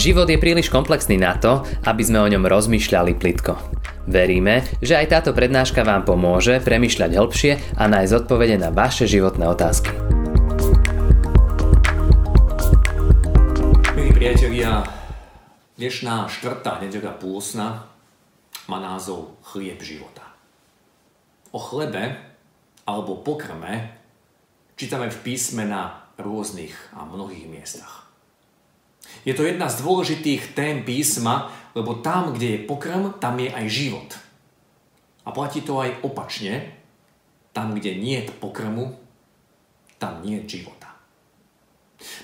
Život je príliš komplexný na to, aby sme o ňom rozmýšľali plitko. Veríme, že aj táto prednáška vám pomôže premyšľať hĺbšie a nájsť odpovede na vaše životné otázky. Milí priatelia, dnešná štvrtá nedela pôsna má názov Chlieb života. O chlebe alebo pokrme čítame v písme na rôznych a mnohých miestach. Je to jedna z dôležitých tém písma, lebo tam, kde je pokrm, tam je aj život. A platí to aj opačne. Tam, kde nie je pokrmu, tam nie je života.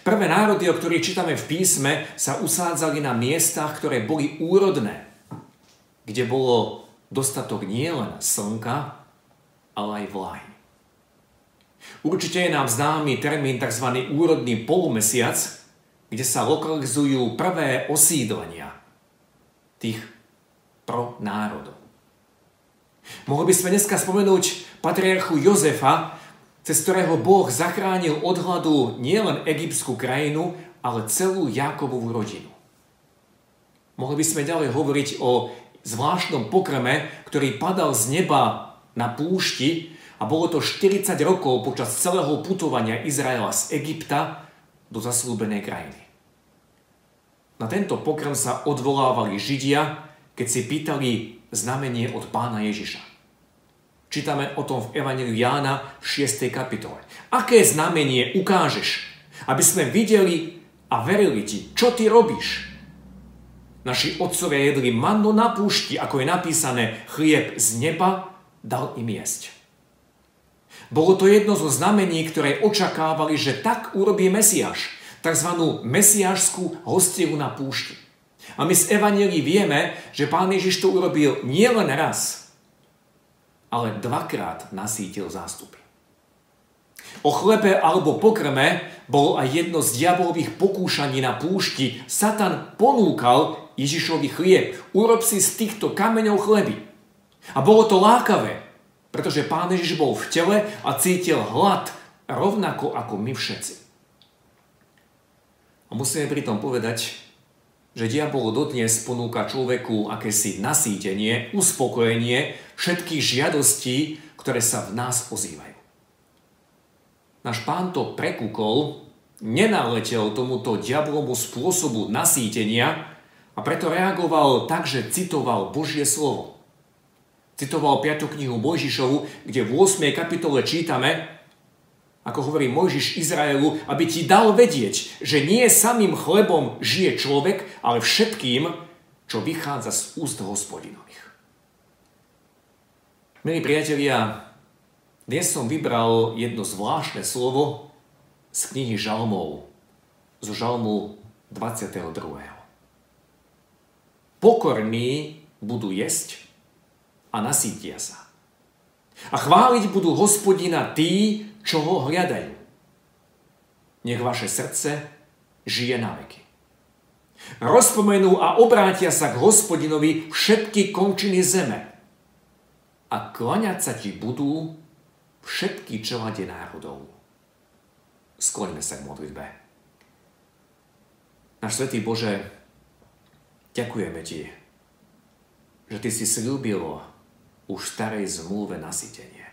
Prvé národy, o ktorých čítame v písme, sa usádzali na miestach, ktoré boli úrodné, kde bolo dostatok nielen slnka, ale aj vláhy. Určite je nám známy termín tzv. úrodný polumesiac, kde sa lokalizujú prvé osídlenia tých pronárodov. Mohli by sme dneska spomenúť patriarchu Jozefa, cez ktorého Boh zachránil od hladu nielen egyptskú krajinu, ale celú Jakobovú rodinu. Mohli by sme ďalej hovoriť o zvláštnom pokrme, ktorý padal z neba na púšti a bolo to 40 rokov počas celého putovania Izraela z Egypta do zaslúbenej krajiny. Na tento pokrm sa odvolávali Židia, keď si pýtali znamenie od pána Ježiša. Čítame o tom v Evangeliu Jána v 6. kapitole. Aké znamenie ukážeš, aby sme videli a verili ti, čo ty robíš? Naši otcovia jedli manno na púšti, ako je napísané, chlieb z neba dal im jesť. Bolo to jedno zo znamení, ktoré očakávali, že tak urobí Mesiáš, tzv. mesiášskú hostielu na púšti. A my z Evangelii vieme, že pán Ježiš to urobil nielen raz, ale dvakrát nasítil zástupy. O chlebe alebo pokrme bolo aj jedno z diabolových pokúšaní na púšti. Satan ponúkal Ježišovi chlieb. Urob si z týchto kameňov chleby. A bolo to lákavé, pretože pán Ježiš bol v tele a cítil hlad rovnako ako my všetci. A musíme pritom povedať, že diabol dodnes ponúka človeku akési nasýtenie, uspokojenie všetkých žiadostí, ktoré sa v nás ozývajú. Náš pán to prekúkol, nenaletel tomuto diablomu spôsobu nasýtenia a preto reagoval tak, že citoval Božie slovo. Citoval 5. knihu Mojžišovu, kde v 8. kapitole čítame, ako hovorí Mojžiš Izraelu, aby ti dal vedieť, že nie samým chlebom žije človek, ale všetkým, čo vychádza z úst hospodinových. Milí priatelia, dnes som vybral jedno zvláštne slovo z knihy Žalmov, zo Žalmu 22. Pokorní budú jesť a nasítia sa. A chváliť budú hospodina tí, čo ho hľadajú. Nech vaše srdce žije na veky. Rozpomenú a obrátia sa k hospodinovi všetky končiny zeme. A klaňať sa ti budú všetky čelade národov. Skloňme sa k modlitbe. Náš Svetý Bože, ďakujeme Ti, že Ty si slúbil už starej zmluve nasytenie.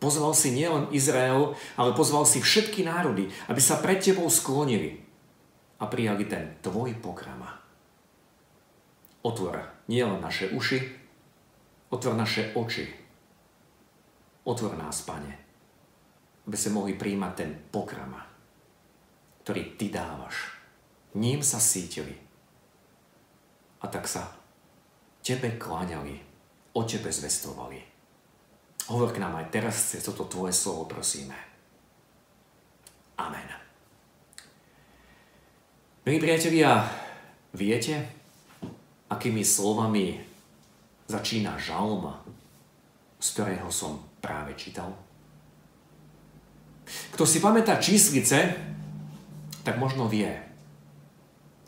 Pozval si nielen Izrael, ale pozval si všetky národy, aby sa pred tebou sklonili a prijali ten tvoj pokrama. Otvor nielen naše uši, otvor naše oči. Otvor nás, Pane, aby sme mohli príjmať ten pokrama, ktorý Ty dávaš. Ním sa sítili. A tak sa Tebe kláňali, o Tebe zvestovali. Hovor k nám aj teraz cez toto Tvoje slovo, prosíme. Amen. Milí priatelia, viete, akými slovami začína žalm, z ktorého som práve čítal? Kto si pamätá číslice, tak možno vie.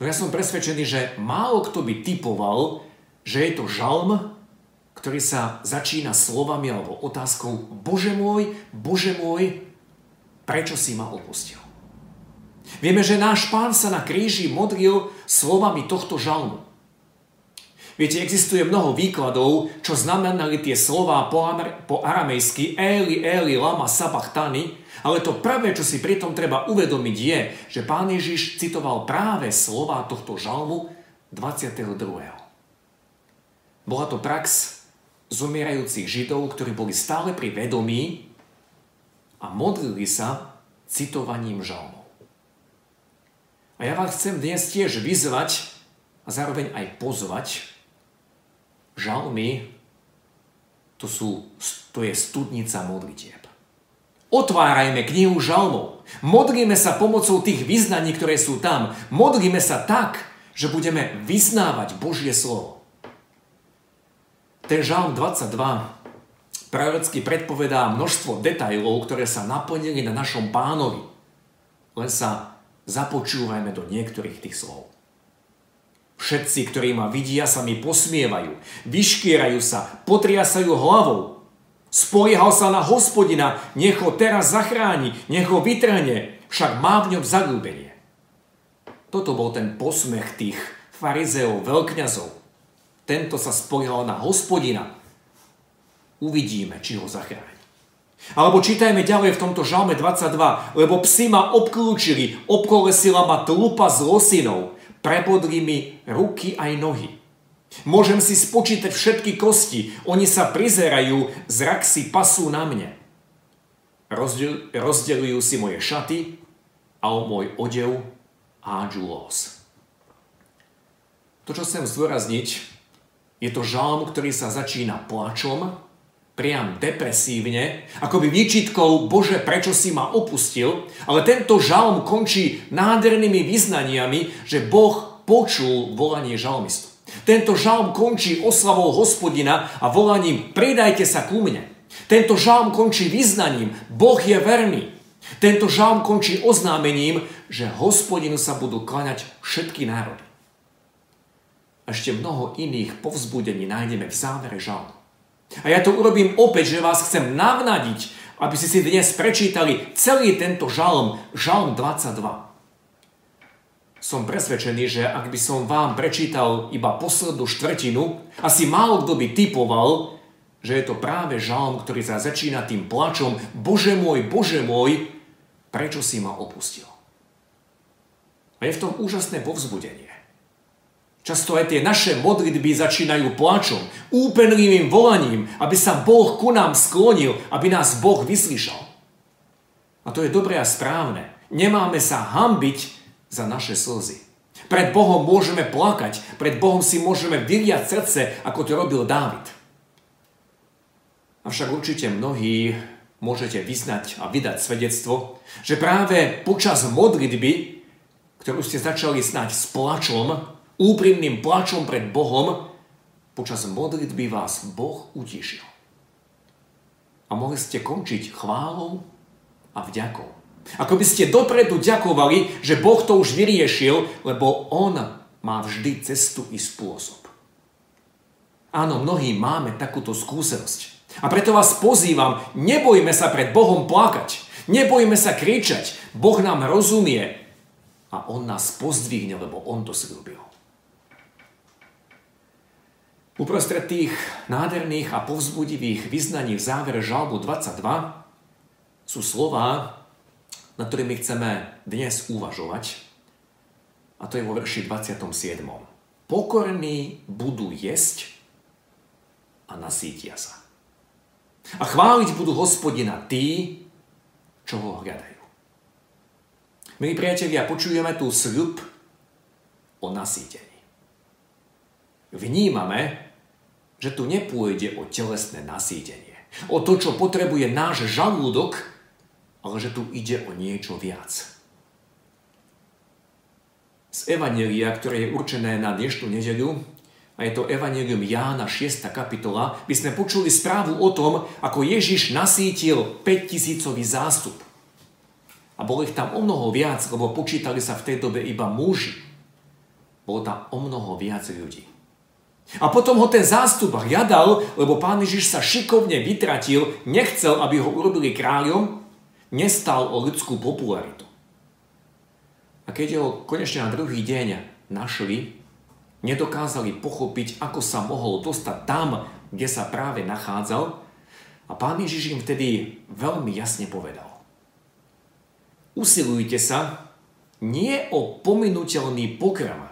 No ja som presvedčený, že málo kto by typoval, že je to žalm, ktorý sa začína slovami alebo otázkou Bože môj, Bože môj, prečo si ma opustil? Vieme, že náš pán sa na kríži modlil slovami tohto žalmu. Viete, existuje mnoho výkladov, čo znamenali tie slová po, po aramejsky Eli, Eli, lama sabachtani, ale to prvé, čo si pri tom treba uvedomiť je, že pán Ježiš citoval práve slova tohto žalmu 22. Bola to prax zomierajúcich Židov, ktorí boli stále pri vedomí a modlili sa citovaním žalmov. A ja vás chcem dnes tiež vyzvať a zároveň aj pozvať, Žalmy to, sú, to je studnica modlitieb. Otvárajme knihu žalmov. Modlíme sa pomocou tých vyznaní, ktoré sú tam. Modlíme sa tak, že budeme vyznávať Božie slovo. Ten žalm 22 prorocky predpovedá množstvo detajlov, ktoré sa naplnili na našom pánovi. Len sa započúvajme do niektorých tých slov. Všetci, ktorí ma vidia, sa mi posmievajú, vyškierajú sa, potriasajú hlavou. Spoliehal sa na hospodina, nech ho teraz zachráni, nech ho vytrhne, však má v ňom zagúbenie. Toto bol ten posmech tých farizeov, veľkňazov. Tento sa spoliehal na hospodina. Uvidíme, či ho zachráni. Alebo čítajme ďalej v tomto žalme 22, lebo psi ma obklúčili, obkolesila ma tlupa z losinov, Prebodli mi ruky aj nohy. Môžem si spočítať všetky kosti, oni sa prizerajú, zrak si pasú na mne. Rozdiel, rozdelujú si moje šaty a o môj odev hádžu los. To, čo chcem zdôrazniť, je to žalm, ktorý sa začína plačom, priam depresívne, akoby výčitkou Bože, prečo si ma opustil, ale tento žalm končí nádhernými vyznaniami, že Boh počul volanie žalmistu. Tento žalm končí oslavou hospodina a volaním pridajte sa ku mne. Tento žalm končí vyznaním Boh je verný. Tento žalm končí oznámením, že hospodinu sa budú klaňať všetky národy. Ešte mnoho iných povzbudení nájdeme v závere žalmu. A ja to urobím opäť, že vás chcem navnadiť, aby ste si dnes prečítali celý tento žalm, žalm 22. Som presvedčený, že ak by som vám prečítal iba poslednú štvrtinu, asi málo kto by typoval, že je to práve žalm, ktorý sa začína tým plačom Bože môj, Bože môj, prečo si ma opustil? A je v tom úžasné povzbudenie. Často aj tie naše modlitby začínajú plačom, úpenlivým volaním, aby sa Boh ku nám sklonil, aby nás Boh vyslyšal. A to je dobré a správne. Nemáme sa hambiť za naše slzy. Pred Bohom môžeme plakať, pred Bohom si môžeme vyliať srdce, ako to robil Dávid. Avšak určite mnohí môžete vyznať a vydať svedectvo, že práve počas modlitby, ktorú ste začali snať s plačom, úprimným plačom pred Bohom, počas modlitby vás Boh utišil. A mohli ste končiť chválou a vďakou. Ako by ste dopredu ďakovali, že Boh to už vyriešil, lebo On má vždy cestu i spôsob. Áno, mnohí máme takúto skúsenosť. A preto vás pozývam, nebojme sa pred Bohom plakať. Nebojme sa kričať. Boh nám rozumie a On nás pozdvihne, lebo On to slúbil. Uprostred tých nádherných a povzbudivých vyznaní v závere žalbu 22 sú slova, na ktorými chceme dnes uvažovať. A to je vo verši 27. Pokorní budú jesť a nasítia sa. A chváliť budú hospodina tí, čo ho hľadajú. Milí priatelia, počujeme tu sľub o nasítení vnímame, že tu nepôjde o telesné nasýtenie. O to, čo potrebuje náš žalúdok, ale že tu ide o niečo viac. Z Evanelia, ktoré je určené na dnešnú nedeľu, a je to Evangelium Jána 6. kapitola, by sme počuli správu o tom, ako Ježiš nasítil 5000 zástup. A bolo ich tam o mnoho viac, lebo počítali sa v tej dobe iba muži. Bolo tam o mnoho viac ľudí. A potom ho ten zástup hľadal, lebo pán Ježiš sa šikovne vytratil, nechcel, aby ho urobili kráľom, nestal o ľudskú popularitu. A keď ho konečne na druhý deň našli, nedokázali pochopiť, ako sa mohol dostať tam, kde sa práve nachádzal. A pán Ježiš im vtedy veľmi jasne povedal. Usilujte sa nie o pominuteľný pokrm,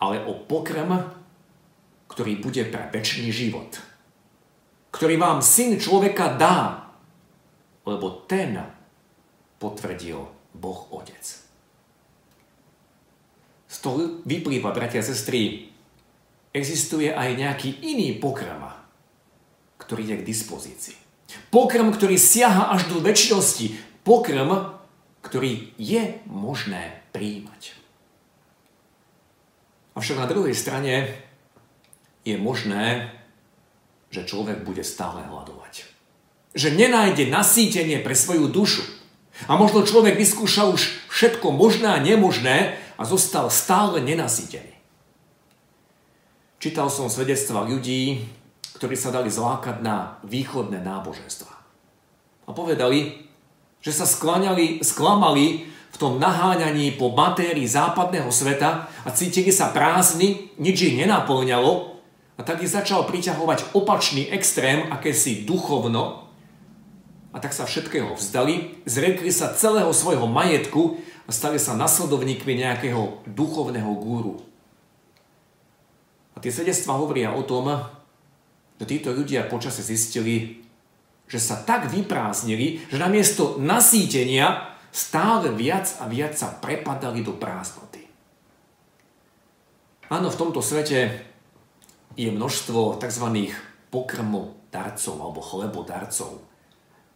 ale o pokrm, ktorý bude pre väčší život. Ktorý vám syn človeka dá, lebo ten potvrdil Boh Otec. Z toho vyplýva, bratia a sestry, existuje aj nejaký iný pokrm, ktorý je k dispozícii. Pokrm, ktorý siaha až do väčšnosti. Pokrm, ktorý je možné príjmať. Avšak na druhej strane je možné, že človek bude stále hľadovať. Že nenájde nasýtenie pre svoju dušu. A možno človek vyskúšal už všetko možné a nemožné a zostal stále nenasýtený. Čítal som svedectva ľudí, ktorí sa dali zlákať na východné náboženstva. A povedali, že sa skláňali, sklamali v tom naháňaní po matérii západného sveta a cítili sa prázdni, nič ich nenaplňalo a tak ich začal priťahovať opačný extrém, akési duchovno a tak sa všetkého vzdali, zrekli sa celého svojho majetku a stali sa nasledovníkmi nejakého duchovného gúru. A tie svedectvá hovoria o tom, že títo ľudia počase zistili, že sa tak vyprázdnili, že namiesto nasýtenia stále viac a viac sa prepadali do prázdnoty. Áno, v tomto svete je množstvo tzv. pokrmodarcov alebo chlebodarcov,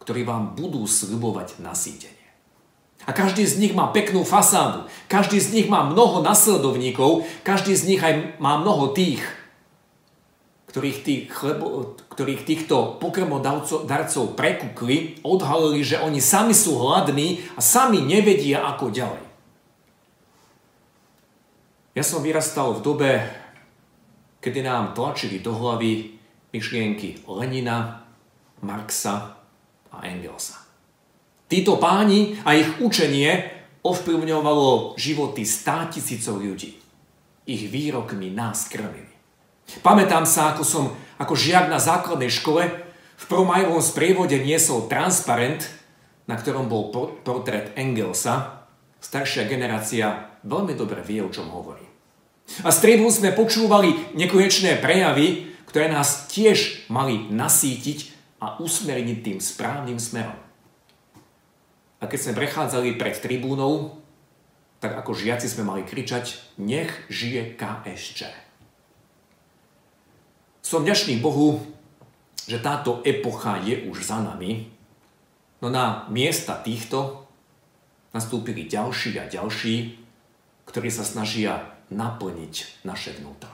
ktorí vám budú slibovať nasýtenie. A každý z nich má peknú fasádu. Každý z nich má mnoho nasledovníkov. Každý z nich aj má mnoho tých, ktorých, tých chlebo, ktorých týchto pokrmodarcov prekukli, odhalili, že oni sami sú hladní a sami nevedia, ako ďalej. Ja som vyrastal v dobe, kedy nám tlačili do hlavy myšlienky Lenina, Marxa a Engelsa. Títo páni a ich učenie ovplyvňovalo životy stá tisícov ľudí. Ich výrokmi nás krmili. Pamätám sa, ako som ako žiak na základnej škole v promajovom sprievode niesol transparent, na ktorom bol portrét Engelsa. Staršia generácia veľmi dobre vie, o čom hovorí. A z tribún sme počúvali nekonečné prejavy, ktoré nás tiež mali nasítiť a usmerniť tým správnym smerom. A keď sme prechádzali pred tribúnou, tak ako žiaci sme mali kričať, nech žije KSČ. Som vďačný Bohu, že táto epocha je už za nami, no na miesta týchto nastúpili ďalší a ďalší, ktorí sa snažia naplniť naše vnútro.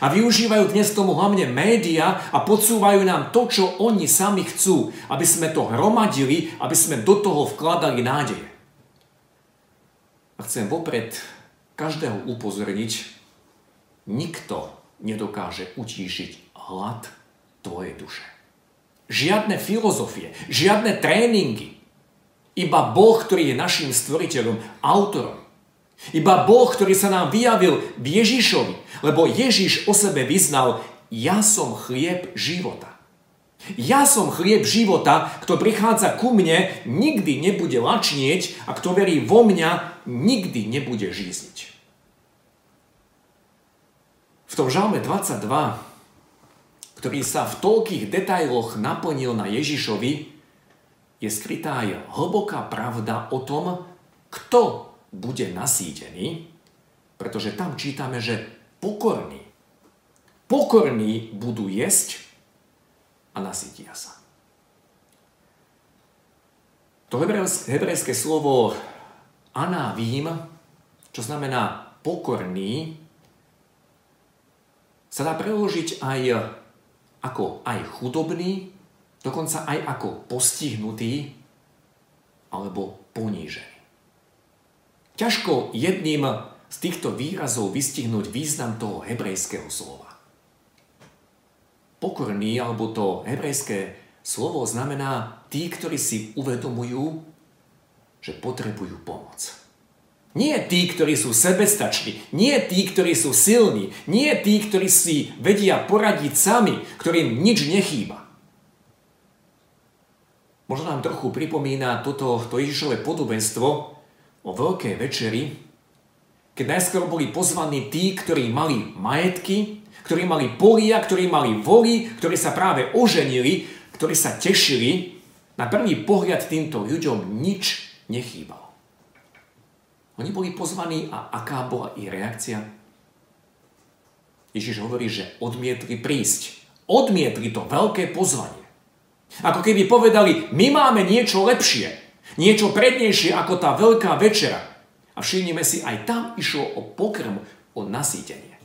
A využívajú dnes tomu hlavne média a podsúvajú nám to, čo oni sami chcú, aby sme to hromadili, aby sme do toho vkladali nádeje. A chcem vopred každého upozorniť, nikto nedokáže utíšiť hlad tvojej duše. Žiadne filozofie, žiadne tréningy. Iba Boh, ktorý je našim stvoriteľom, autorom, iba Boh, ktorý sa nám vyjavil v Ježišovi, lebo Ježiš o sebe vyznal, ja som chlieb života. Ja som chlieb života, kto prichádza ku mne, nikdy nebude lačnieť a kto verí vo mňa, nikdy nebude žízniť. V tom žalme 22, ktorý sa v toľkých detailoch naplnil na Ježišovi, je skrytá aj hlboká pravda o tom, kto bude nasýtený, pretože tam čítame, že pokorní. Pokorní budú jesť a nasýtia sa. To hebrejské slovo anavím, čo znamená pokorný, sa dá preložiť aj ako aj chudobný, dokonca aj ako postihnutý alebo ponížený. Ťažko jedným z týchto výrazov vystihnúť význam toho hebrejského slova. Pokorný alebo to hebrejské slovo znamená tí, ktorí si uvedomujú, že potrebujú pomoc. Nie tí, ktorí sú sebestační, nie tí, ktorí sú silní, nie tí, ktorí si vedia poradiť sami, ktorým nič nechýba. Možno nám trochu pripomína toto to Ježišové podobenstvo o veľkej večeri, keď najskôr boli pozvaní tí, ktorí mali majetky, ktorí mali polia, ktorí mali voli, ktorí sa práve oženili, ktorí sa tešili. Na prvý pohľad týmto ľuďom nič nechýbalo. Oni boli pozvaní a aká bola ich reakcia? Ježiš hovorí, že odmietli prísť. Odmietli to veľké pozvanie. Ako keby povedali, my máme niečo lepšie, niečo prednejšie ako tá veľká večera. A všimnime si, aj tam išlo o pokrm, o nasýtenie.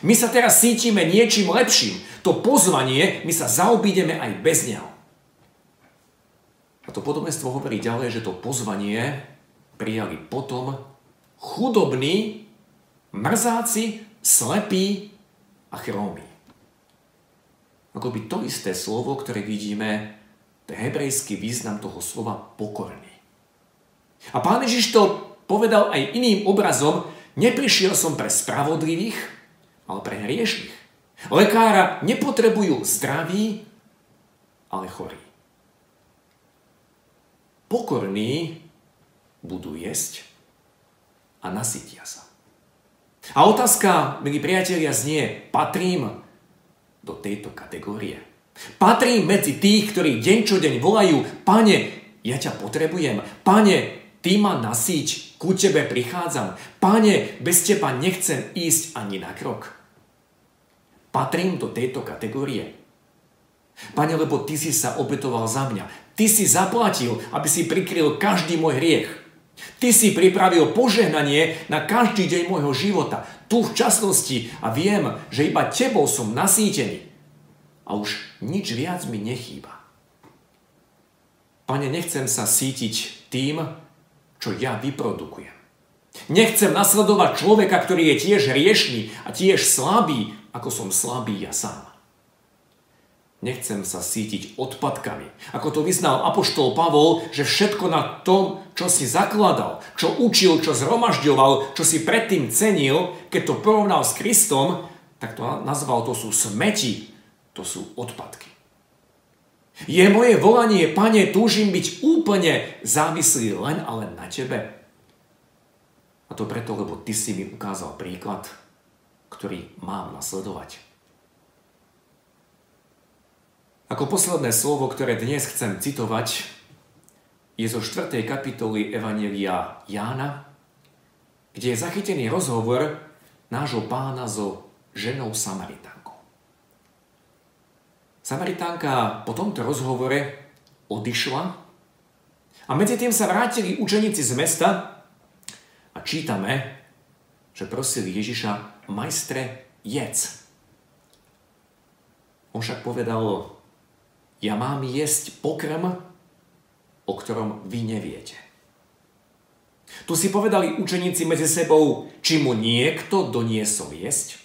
My sa teraz cítime niečím lepším. To pozvanie, my sa zaobídeme aj bez neho. A to podobenstvo hovorí ďalej, že to pozvanie prijali potom chudobní, mrzáci, slepí a chrómi. Ako by to isté slovo, ktoré vidíme, to je hebrejský význam toho slova pokorný. A pán Ježiš to povedal aj iným obrazom, neprišiel som pre spravodlivých, ale pre hriešných. Lekára nepotrebujú zdraví, ale chorí. Pokorní budú jesť a nasytia sa. A otázka, milí priatelia, znie, patrím do tejto kategórie. Patrím medzi tých, ktorí deň čo deň volajú, pane, ja ťa potrebujem, pane, ty ma nasíť, ku tebe prichádzam, pane, bez teba nechcem ísť ani na krok. Patrím do tejto kategórie. Pane, lebo ty si sa obetoval za mňa. Ty si zaplatil, aby si prikryl každý môj hriech. Ty si pripravil požehnanie na každý deň môjho života, tu v časnosti a viem, že iba tebou som nasýtený. A už nič viac mi nechýba. Pane, nechcem sa sítiť tým, čo ja vyprodukujem. Nechcem nasledovať človeka, ktorý je tiež riešný a tiež slabý, ako som slabý ja sám. Nechcem sa sítiť odpadkami. Ako to vyznal Apoštol Pavol, že všetko na tom, čo si zakladal, čo učil, čo zhromažďoval, čo si predtým cenil, keď to porovnal s Kristom, tak to nazval, to sú smeti, to sú odpadky. Je moje volanie, pane, túžim byť úplne závislý len a len na tebe. A to preto, lebo ty si mi ukázal príklad, ktorý mám nasledovať. Ako posledné slovo, ktoré dnes chcem citovať, je zo 4. kapitoly Evangelia Jána, kde je zachytený rozhovor nášho pána so ženou Samaritánkou. Samaritánka po tomto rozhovore odišla a medzi tým sa vrátili učeníci z mesta a čítame, že prosili Ježiša, majstre, jedz. On však povedal, ja mám jesť pokrm, o ktorom vy neviete. Tu si povedali učeníci medzi sebou, či mu niekto doniesol jesť.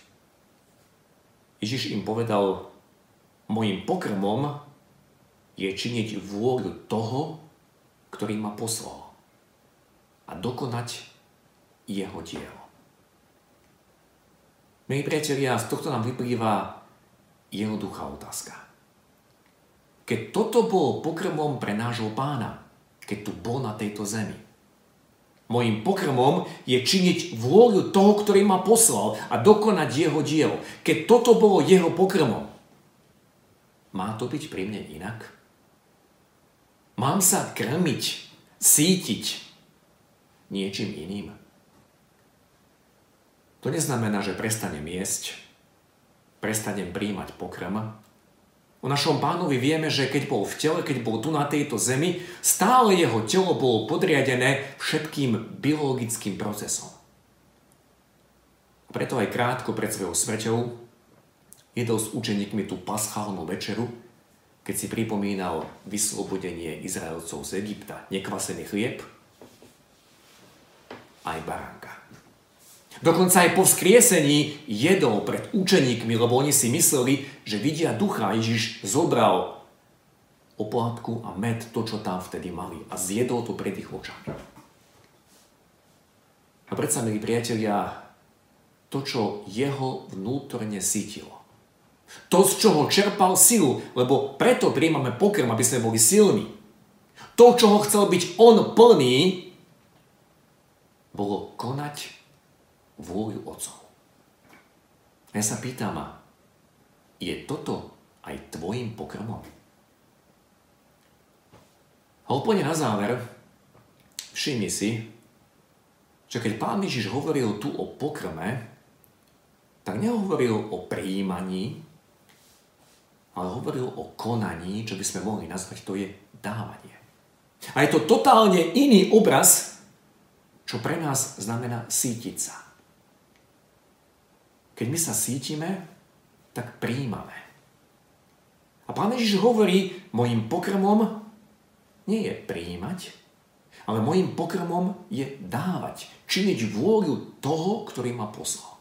Ježiš im povedal, mojim pokrmom je činiť vôľu toho, ktorý ma poslal a dokonať jeho dielo. Milí priatelia, z tohto nám vyplýva jednoduchá otázka. Keď toto bolo pokrmom pre nášho pána, keď tu bol na tejto zemi. Mojím pokrmom je činiť vôľu toho, ktorý ma poslal a dokonať jeho dielo. Keď toto bolo jeho pokrmom, má to byť pri mne inak? Mám sa krmiť, sítiť niečím iným? To neznamená, že prestanem jesť, prestanem príjmať pokrm, O našom pánovi vieme, že keď bol v tele, keď bol tu na tejto zemi, stále jeho telo bolo podriadené všetkým biologickým procesom. Preto aj krátko pred svojou smrťou jedol s učeníkmi tú paschálnu večeru, keď si pripomínal vyslobodenie Izraelcov z Egypta, nekvasený chlieb, aj baránka. Dokonca aj po vzkriesení jedol pred učeníkmi, lebo oni si mysleli, že vidia ducha. Ježiš zobral oplátku a med, to, čo tam vtedy mali a zjedol to pred ich očami. predsa, milí priatelia, to, čo jeho vnútorne sítilo. To, z čoho čerpal silu, lebo preto príjmame pokrm, aby sme boli silní. To, čo ho chcel byť on plný, bolo konať vôľu otcov. Ja sa pýtam, je toto aj tvojim pokrmom? A úplne na záver, všimni si, že keď pán Ježiš hovoril tu o pokrme, tak nehovoril o prijímaní, ale hovoril o konaní, čo by sme mohli nazvať, to je dávanie. A je to totálne iný obraz, čo pre nás znamená sítiť sa. Keď my sa sítime, tak príjmame. A pán Ježiš hovorí, mojim pokrmom nie je príjmať, ale mojim pokrmom je dávať, činiť vôľu toho, ktorý ma poslal.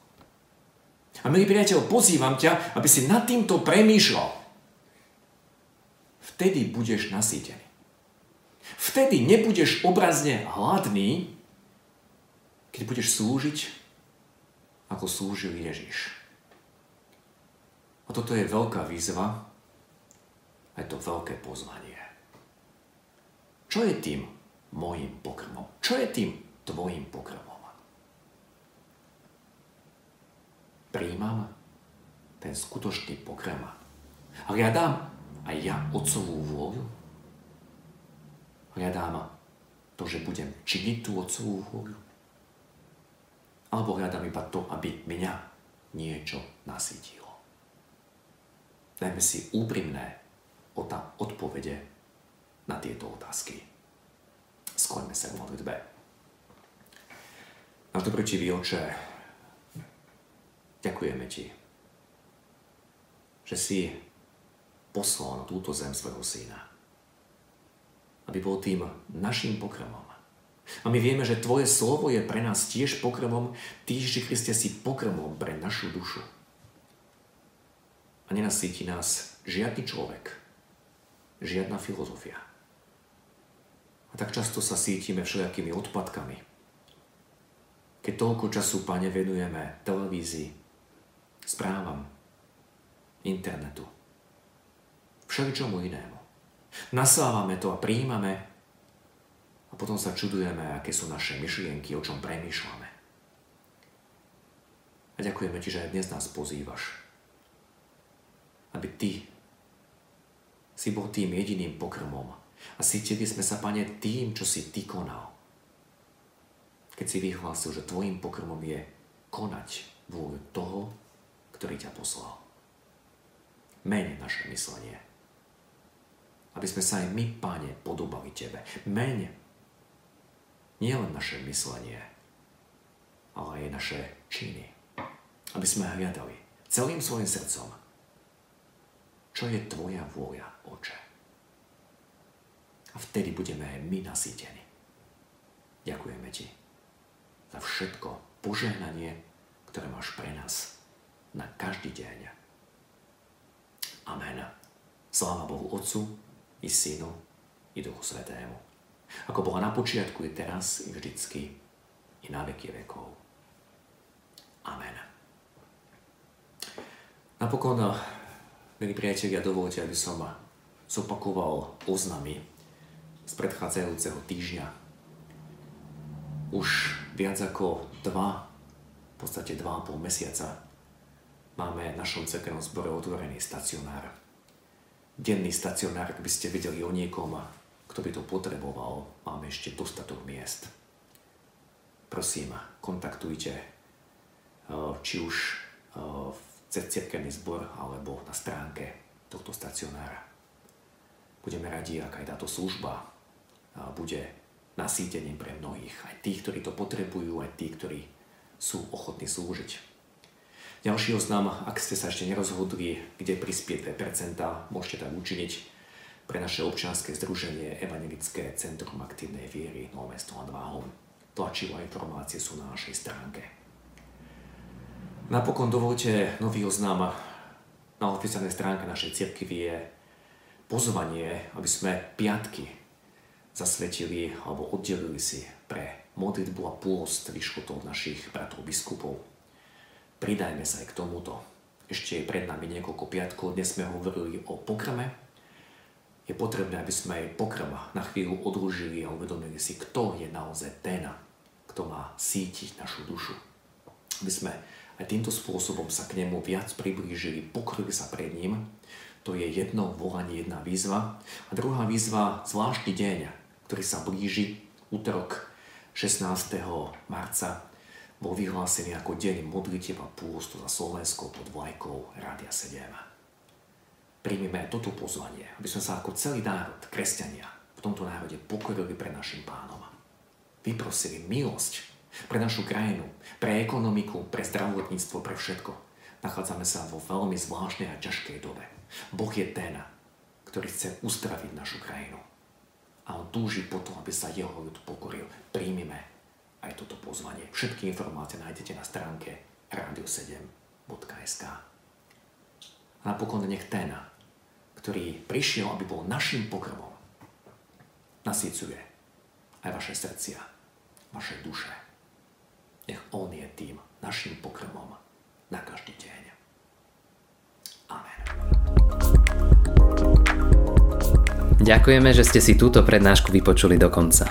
A milý priateľ, pozývam ťa, aby si nad týmto premýšľal. Vtedy budeš nasýtený. Vtedy nebudeš obrazne hladný, keď budeš slúžiť, ako slúžil Ježiš. A toto je veľká výzva, aj to veľké pozvanie. Čo je tým môjim pokrmom? Čo je tým tvojim pokrmom? príjmam ten skutočný pokrm. Hľadám aj ja otcovú vôľu. Hľadám to, že budem činiť tú otcovú vôľu. Alebo hľadám iba to, aby mňa niečo nasytilo. Dajme si úprimné odpovede na tieto otázky. Skloňme sa k modlitbe. Náš dobročivý oče, Ďakujeme Ti, že si poslal na túto zem svojho syna, aby bol tým našim pokrmom. A my vieme, že Tvoje slovo je pre nás tiež pokrmom, Ty, Ježiši Kriste, si pokrmom pre našu dušu. A nenasíti nás žiadny človek, žiadna filozofia. A tak často sa sítime všelijakými odpadkami. Keď toľko času, Pane, venujeme televízii, správam, internetu, všeličomu inému. Nasávame to a príjmame a potom sa čudujeme, aké sú naše myšlienky, o čom premýšľame. A ďakujeme Ti, že aj dnes nás pozývaš, aby Ty si bol tým jediným pokrmom a cítili sme sa, Pane, tým, čo si Ty konal. Keď si vyhlásil, že Tvojim pokrmom je konať vôľu toho, ktorý ťa poslal. Meň naše myslenie. Aby sme sa aj my, Pane, podobali Tebe. Meň nielen naše myslenie, ale aj naše činy. Aby sme hľadali celým svojim srdcom, čo je Tvoja vôľa, Oče. A vtedy budeme aj my nasýtení. Ďakujeme Ti za všetko požehnanie, ktoré máš pre nás na každý deň. Amen. Sláva Bohu Otcu i Synu i Duchu Svetému. Ako bola na počiatku, i teraz, i vždycky, i na veky vekov. Amen. Napokon, milí priatelia, dovolte, aby som zopakoval oznamy z predchádzajúceho týždňa. Už viac ako dva, v podstate dva a pol mesiaca máme v našom cerkevnom zbore otvorený stacionár. Denný stacionár, ak by ste vedeli o niekom, kto by to potreboval, máme ešte dostatok miest. Prosím, kontaktujte eh, či už eh, cez cerkevný zbor alebo na stránke tohto stacionára. Budeme radi, ak aj táto služba eh, bude nasýtením pre mnohých, aj tých, ktorí to potrebujú, aj tí, ktorí sú ochotní slúžiť. Ďalší oznam, ak ste sa ešte nerozhodli, kde prispieť 2%, môžete tak učiniť pre naše občianske združenie Evangelické centrum aktívnej viery Nové mesto nad Váhom. Tlačivo informácie sú na našej stránke. Napokon dovolte nový oznam na oficiálnej stránke našej cirkvi je pozvanie, aby sme piatky zasvetili alebo oddelili si pre modlitbu a pôst od našich bratov biskupov. Pridajme sa aj k tomuto. Ešte je pred nami niekoľko piatkov, dnes sme hovorili o pokrme. Je potrebné, aby sme aj pokrm na chvíľu odružili a uvedomili si, kto je naozaj ten, kto má sítiť našu dušu. Aby sme aj týmto spôsobom sa k nemu viac priblížili, pokryli sa pred ním. To je jedno volanie, jedna výzva. A druhá výzva, zvláštny deň, ktorý sa blíži, útorok 16. marca bol vyhlásený ako deň modlitev a pôstu za Slovensko pod vlajkou Rádia 7. Príjmime toto pozvanie, aby sme sa ako celý národ, kresťania, v tomto národe pokorili pre našim pánom. Vyprosili milosť pre našu krajinu, pre ekonomiku, pre zdravotníctvo, pre všetko. Nachádzame sa vo veľmi zvláštnej a ťažkej dobe. Boh je ten, ktorý chce uzdraviť našu krajinu. A on túži po tom, aby sa jeho ľud pokoril. Príjmime aj toto pozvanie. Všetky informácie nájdete na stránke radio7.sk. A napokon nech ten, ktorý prišiel, aby bol našim pokrmom, nasycuje aj vaše srdcia, vaše duše nech On je tým našim pokrmom na každý deň. Amen. Ďakujeme, že ste si túto prednášku vypočuli do konca.